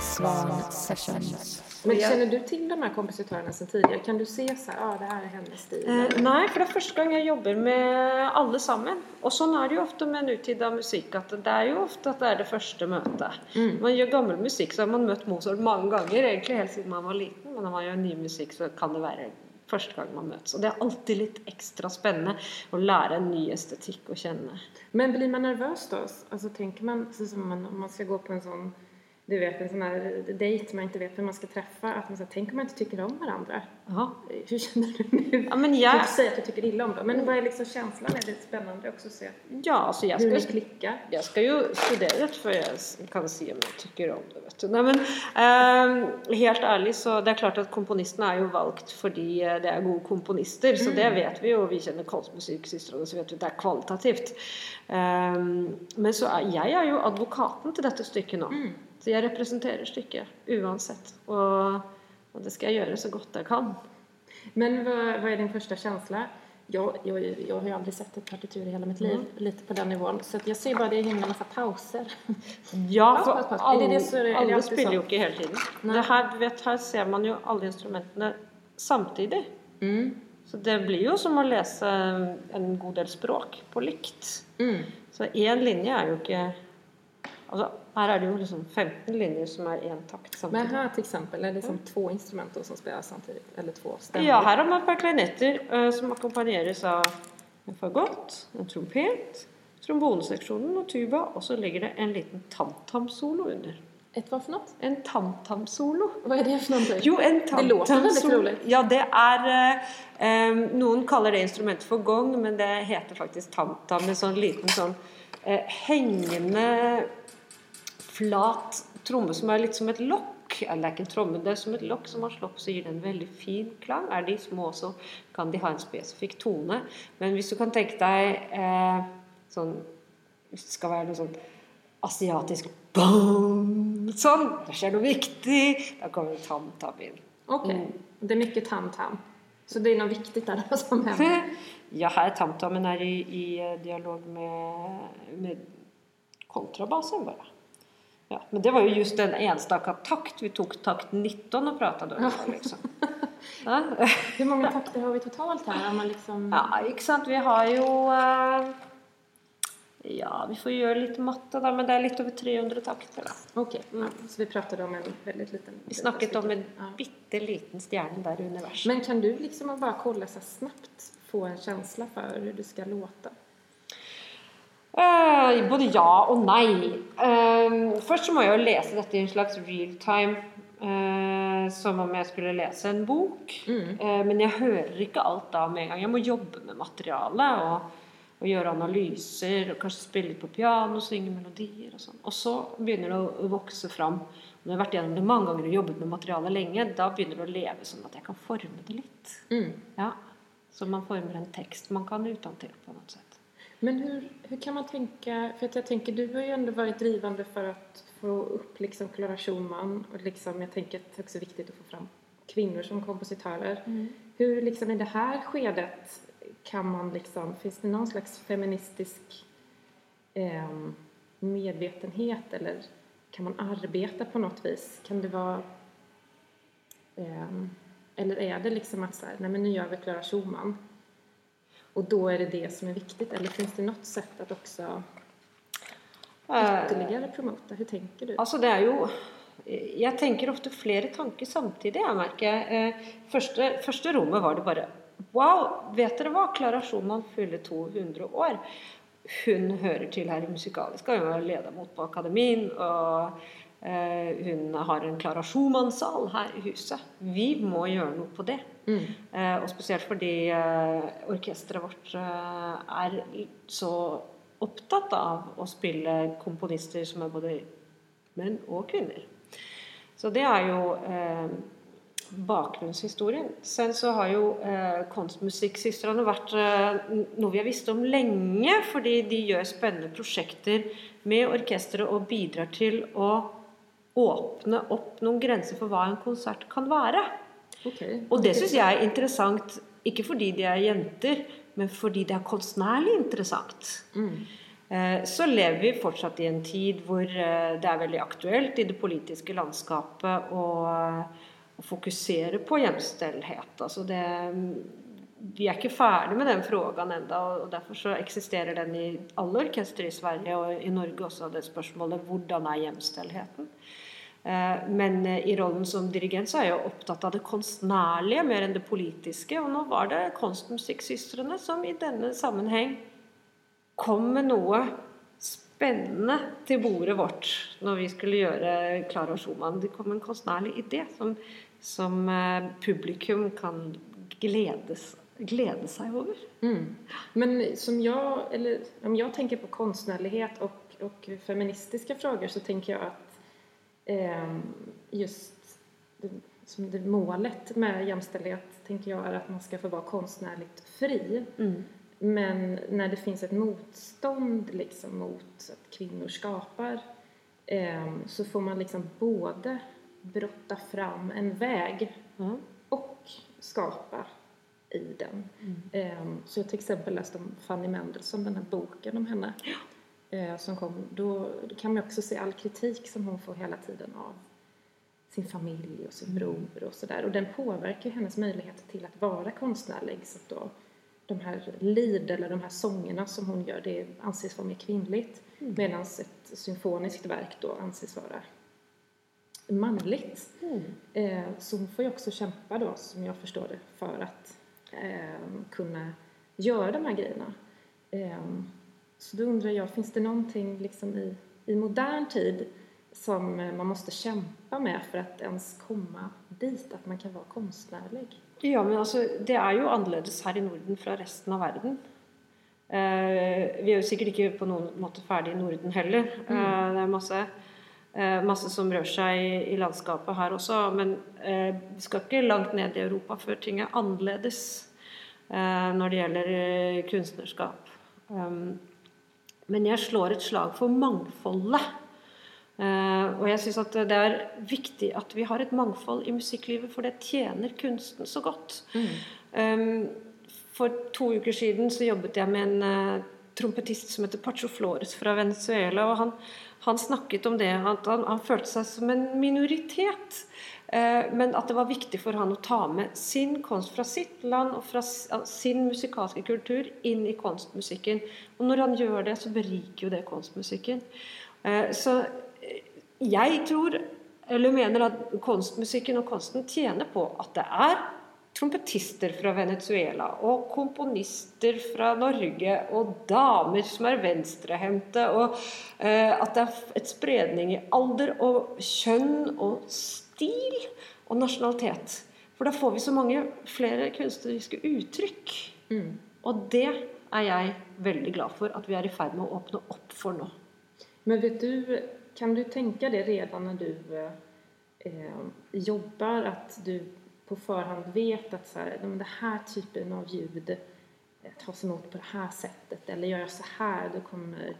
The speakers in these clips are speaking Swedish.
Svan Sessions. Men känner du till de här kompositörerna sedan tidigare? Kan du se så här, ja ah, det här är hennes stil? Eh, nei, for det er første gang jeg jobber med alle sammen. Og sånn er det jo ofte med nutida musikk, at det er jo ofte at det er det første møtet. Mm. Man gjør gammel musikk, så har man møtt Mozart mange ganger, egentlig helt siden man var liten. Men når man gjør ny musikk, så kan det være første gang man møtes. Og det er alltid litt ekstra spennende å lære en ny estetikk å kjenne. Men blir man nervös då? Alltså tänker man, så som man, om man ska gå på en sån, du vet en sån här dejt man inte vet vem man ska träffa, att man säger, tänk om man inte tycker om varandra? Jaha. Hur känner du nu? Ja, men Du jeg, inte säga att du tycker illa om dem, men vad är liksom känslan? Är det spännande också att se ja, altså jeg hur ni skal klickar? Jeg skal jo studere det før jeg s- kan si om jeg tykker om det. vet du. Nei, men eh, Helt ærlig så det er klart at komponistene er jo valgt fordi eh, det er gode komponister. Så det vet vi jo. Vi kjenner Kolsmusikksøstrene, så vet vi at det er kvalitativt. Eh, men så jeg er jo advokaten til dette stykket nå. Så jeg representerer stykket uansett. Og, og det skal jeg gjøre så godt jeg kan. Men vad, vad är din första känsla? Jag, jag, jag har ju aldrig sett ett partitur i hela mitt liv, lite på den nivån. Så att jag ser bara det i himlen massa pauser. Ja, Pass, for pass, pass. Er alle, det det så- sånn? jo ikke hele tiden. Nei. Det du vet, her ser man jo alle instrumentene samtidig. Mm. Så det blir jo som å lese en god del språk på likt. Mm. Så én linje er jo ikke Altså, her er det jo liksom 15 linjer som er én takt Men samtidig. här till exempel är det liksom två instrument som spelas samtidigt, eller två stämmor. Ja, her har man et par klarinetter eh, som akkompagneres av en fagott, en trompet, tromboneseksjonen og tuba, og så ligger det en liten tam-tam-solo under. Ett vad för något? En tam-tam-solo. Vad är det för någonting? Jo, en Det låter väldigt tam-tam-solo. roligt. Ja, det er eh, eh, Noen kaller det instrumentet for gong, men det heter faktisk tam-tam. En sånn liten sånn eh, hengende, flat tromme som er litt som et lokk. Eller det er ikke en tromme, det er som et lokk som slår på, så gir det en veldig fin klang. Er de små, så kan de ha en spesifikk tone. Men hvis du kan tenke deg eh, sånn Hvis det skal være noe sånn asiatisk bang, Sånn! Det skjer noe viktig. Da kommer tam-tam inn. Okej. Mm. Det är mycket tam-tam. Så det är något viktigt där som händer. Ja, tam-tamen er i, i eh, dialog med, med kontrabasen bare. Ja, men det var jo just en enstaka takt. Vi tok takt 19 og pratet om liksom. Ja. Hur många takter har vi totalt här? Om man liksom... ja, sant. Vi har jo eh, Ja, vi får gjøre litt matte, da, men det er litt over 300 takter. Okej, ja, så vi pratade om en väldigt liten... Vi snakket om en Ja. bitte liten stjerne der i universet. Men kan du liksom bara kolla så snabbt få en känsla för hur det ska låta? Eh, både ja og nei. Eh, først så må jeg jo lese dette i en slags real time. eh, som om jeg skulle lese en bok. Eh, men jeg hører ikke alt da med en gang. Jeg må jobbe med materialet og, og gjøre analyser. Og kanskje spille litt på piano, synge melodier og sånn. Og så begynner det å vokse fram. Når jeg har vært gjennom det mange ganger og jobbet med materialet lenge, da begynner det å leve sånn at jeg kan forme det litt. Mm. Ja. Så man former en tekst man kan utantill på något sätt. Men hur, hur kan man tänka, för att jag tänker du har ju ändå varit drivande för att få upp liksom Clara Schumann och liksom, jag tänker att det är också viktigt att få fram kvinnor som kompositörer. Hur liksom i det här skedet kan man liksom, finns det någon slags feministisk ehm, medvetenhet eller kan man arbeta på något vis? Kan det vara ehm, eller är det liksom att så här, nej men nu gör vi Clara Schumann och då är det det som är viktigt eller finns det något sätt att också eh, ytterligare promota? Hur tänker du? Alltså det är ju eh, jag tänker ofta flera tankar samtidigt. Jag märker. Eh, första, första rummet var det bara Wow, vet du vad? Clara Schumann fyller 200 år. Hon hör till här i Musikaliska. hon er ledamot på akademin och hun har en Clara Schumann-sal her i huset. Vi må gjøre noe på det. Eh, og spesielt fordi eh, orkesteret vårt eh, er så opptatt av å spille komponister som er både menn og kvinner. Så det er jo eh, bakgrunnshistorien. Sen så har jo eh, Konstmusikksøstrene vært eh, noe vi har visst om lenge, fordi de gjør spennende prosjekter med orkesteret og bidrar til å åpne opp noen grenser for hva en konsert kan være. Okej. Og det syns jeg er interessant, ikke fordi de er jenter, men fordi det er kunstnerlig interessant. Mm. Eh, så lever vi fortsatt i en tid hvor eh, det er veldig aktuelt i det politiske landskapet å, å fokusere på jämställdhet. Altså det, vi är inte färdiga med den frågan ända och därför så existerar den i alla orkester i Sverige och i Norge också, det frågan hvordan är jämställdheten? Eh, men eh, i rollen som dirigent så är jag upptatt av det konstnärliga mer än det politiska och nu var det konstmusiksystrarna som i denna sammanhang kom med något spännande till bordet vårt när vi skulle göra Klara Schumann. Det kom en konstnärlig idé som, som eh, publikum kan glädjas glede sig över. Mm. Men som jag, eller om jag tänker på konstnärlighet och, och feministiska frågor så tänker jag att eh, just det, som det målet med jämställdhet tänker jag är att man ska få vara konstnärligt fri. Mm. Men när det finns ett motstånd liksom mot att kvinnor skapar eh, så får man liksom både brotta fram en väg mm. och skapa i den. Mm. Så jag till exempel läste om Fanny Mendelssohn, den här boken om henne eh, som kom. Då, kan man också se all kritik som hon får hela tiden av sin familj och sin mm. bror och sådär. Och den påverkar hennes möjligheter till att vara konstnärlig. Så då, de här lid eller de här sångerna som hon gör, det anses vara mer kvinnligt. Mm. Medan ett symfoniskt verk då anses vara manligt. Mm. Eh, så hon får ju också kämpa då, som jag förstår det, för att eh, kunna göra de här grejerna. Eh, så då undrar jag, finns det någonting liksom i, i modern tid som man måste kämpa med för att ens komma dit, att man kan vara konstnärlig? Ja, men altså, det er jo annerledes her i Norden fra resten av verden. Eh, vi er jo sikkert ikke på noen måte ferdig i Norden heller. Mm. Eh, det er masse, eh, masse, som rør seg i, landskapet her også. Men eh, vi skal ikke langt ned i Europa før ting er annerledes eh, når det gjelder eh, kunstnerskap. Um, men jeg slår et slag for mangfoldet. Uh, og jeg syns at det er viktig at vi har et mangfold i musikklivet, for det tjener kunsten så godt. Mm. Um, for to uker siden så jobbet jeg med en trompetist som heter Pacho Flores fra Venezuela. og Han, han snakket om det at han, han følte seg som en minoritet. Eh, men at det var viktig for han å ta med sin konst fra sitt land og fra sin musikalske kultur inn i konstmusiken. Og når han gjør det, så beriker jo det konstmusiken. Eh, så eh, jeg tror, eller mener at konstmusiken og konsten tjener på at det er trompetister fra Venezuela og komponister fra Norge og damer som er venstrehendte, og eh, at det er et spredning i alder og kjønn og stil og nasjonalitet. For da får vi så mange flere kunstneriske uttrykk. Mm. Og det er jeg veldig glad for at vi er i ferd med å åpne opp for nå. Men vet du kan du tänka det redan när du eh, jobbar att du på förhand vet att så här, den här typen av ljud eh, tas emot på det här sättet eller gör jag så här då kommer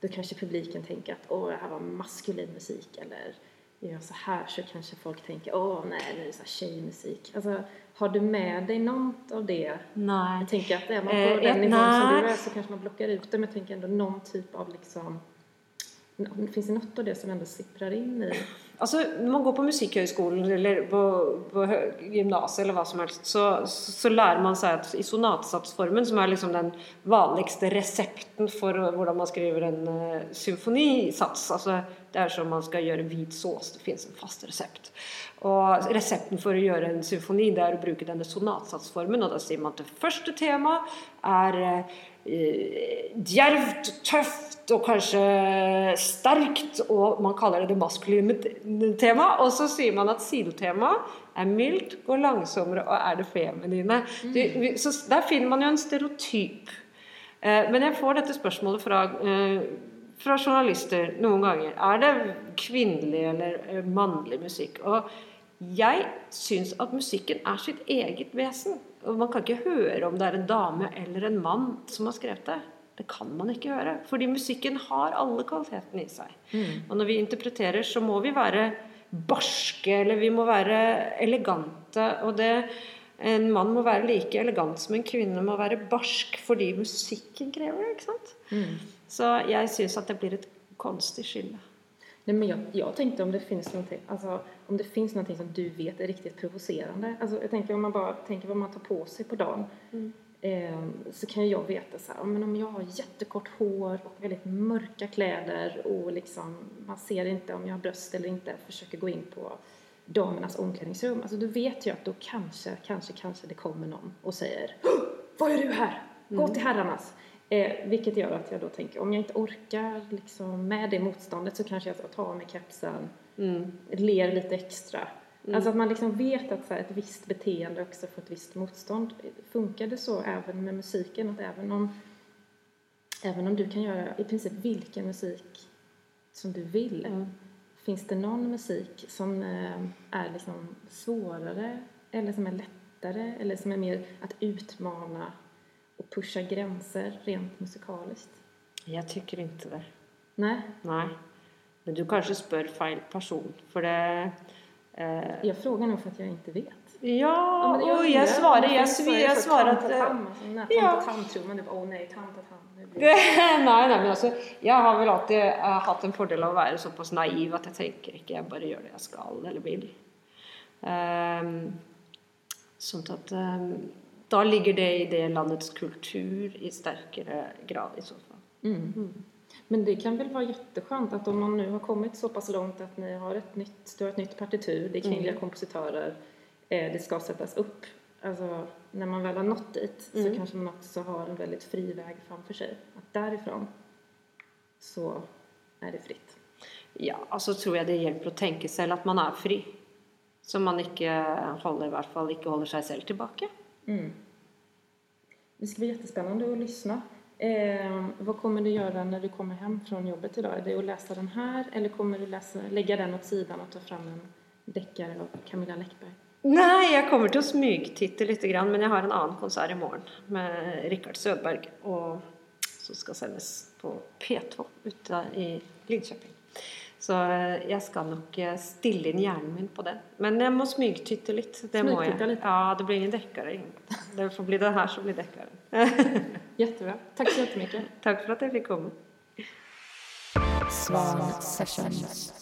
då kanske publiken tänker att åh det här var maskulin musik eller gör jag så här så kanske folk tänker åh nej det är så här tjejmusik. Alltså, har du med dig något av det? Nej. Jag tänker att är man på eh, den nivån som du är så kanske man blockar ut det men jag tänker ändå någon typ av liksom Finns det något av det som ändå sipprar in i? Alltså, när man går på Musikhögskolan eller på, på gymnasiet eller vad som helst så, så lär man sig att i sonatsatsformen som är liksom den vanligaste recepten för hur man skriver en uh, symfonisats. Alltså, det är som man ska göra vit sås, det finns en fast recept. Och recepten för att göra en symfoni det är att bruka den sonatsatsformen och då säger man att det första temat är uh, djärvt, tufft och kanske starkt, och man kallar det det maskulina, temaet. Og så sier man at sidotemaet er mildt, går langsommere og er det feminine. Mm. Så der finner man jo en stereotyp. Eh, men jeg får dette spørsmålet fra, eh, fra journalister noen ganger. Er det kvinnelig eller eh, mannlig musikk? Og jeg syns at musikken er sitt eget vesen. Og man kan ikke høre om det er en dame eller en mann som har skrevet det. Det kan man ikke høre. Fordi musikken har alle kvalitetene i seg. Mm. Og når vi interpreterer, så må vi være barske, eller vi må være elegante. Og det En mann må være like elegant som en kvinne må være barsk fordi musikken krever det. ikke sant? Mm. Så jag syns att det blir ett konstigt skille. Nej, men jag, jag tänkte om det finns någonting, alltså, om det finns någonting som du vet är riktigt provocerande. Alltså, jag tänker om man bara tänker vad man tar på sig på dagen. Eh, så kan jag veta så här, men om jag har jättekort hår och väldigt mörka kläder och liksom, man ser inte om jag har bröst eller inte, försöker gå in på damernas omklädningsrum. Alltså då vet jag att då kanske, kanske, kanske det kommer någon och säger "Åh, Vad är du här? Gå till herrarnas! Eh, vilket gör att jag då tänker, om jag inte orkar liksom, med det motståndet så kanske jag tar av mig kepsen, ler lite extra. Alltså att man liksom vet att så här, ett visst beteende också får ett visst motstånd. Funkar det så även med musiken? Att även om, även om du kan göra i princip vilken musik som du vill, finns det någon musik som eh, är liksom svårare eller som är lättare eller som är mer att utmana och pusha gränser rent musikaliskt? Jag tycker inte det. Nej, Nej. Men du kanske spör fel person. För det... Eh, jag frågar nog för att jag inte vet. ja, och undrar, jag svarar, det jag, finns sv- så- jag så svarar tant att... och ja. tant och tam tror man åh nej, tant och nej, nej, men alltså, jag har väl alltid eh, haft en fördel av att vara så pass naiv att jag tänker inte, jag bara gör det jag ska eller vill. Um, sånt att um, då ligger det i det landets kultur i starkare grad i så fall. Men det kan väl vara jätteskönt att om man nu har kommit så pass långt att ni har ett nytt, du har ett nytt partitur, det är kvinnliga kompositörer, eh, det ska sättas upp. Alltså när man väl har nått dit så kanske man också har en väldigt fri väg framför sig. Att därifrån så är det fritt. Ja, altså tror jeg det hjelper å tenke selv at man er fri. Så man ikke holder, i hvert fall ikke holder seg selv tilbake. Det ska bli jättespännande att lyssna. Eh, vad kommer du göra när du kommer hem från jobbet idag? Är det att läsa den här eller kommer du läsa, lägga den åt sidan och ta fram en deckare av Camilla Läckberg? Nei, jeg kommer til å smygtitte litt, grann, men jeg har en annen konsert i morgen med Rikard Sødberg, og som skal sendes på P2 ute i Lidköping. Så eh, jeg skal nok eh, stille inn hjernen min på det. Men jeg må smygtitte litt. Det må. Smygtitta litt. Ja, det blir ingen deckare. Det får bli det her som blir deckaren. Jättebra. Tack så jättemycket. Takk for at jeg fikk komme. Svan Sessions.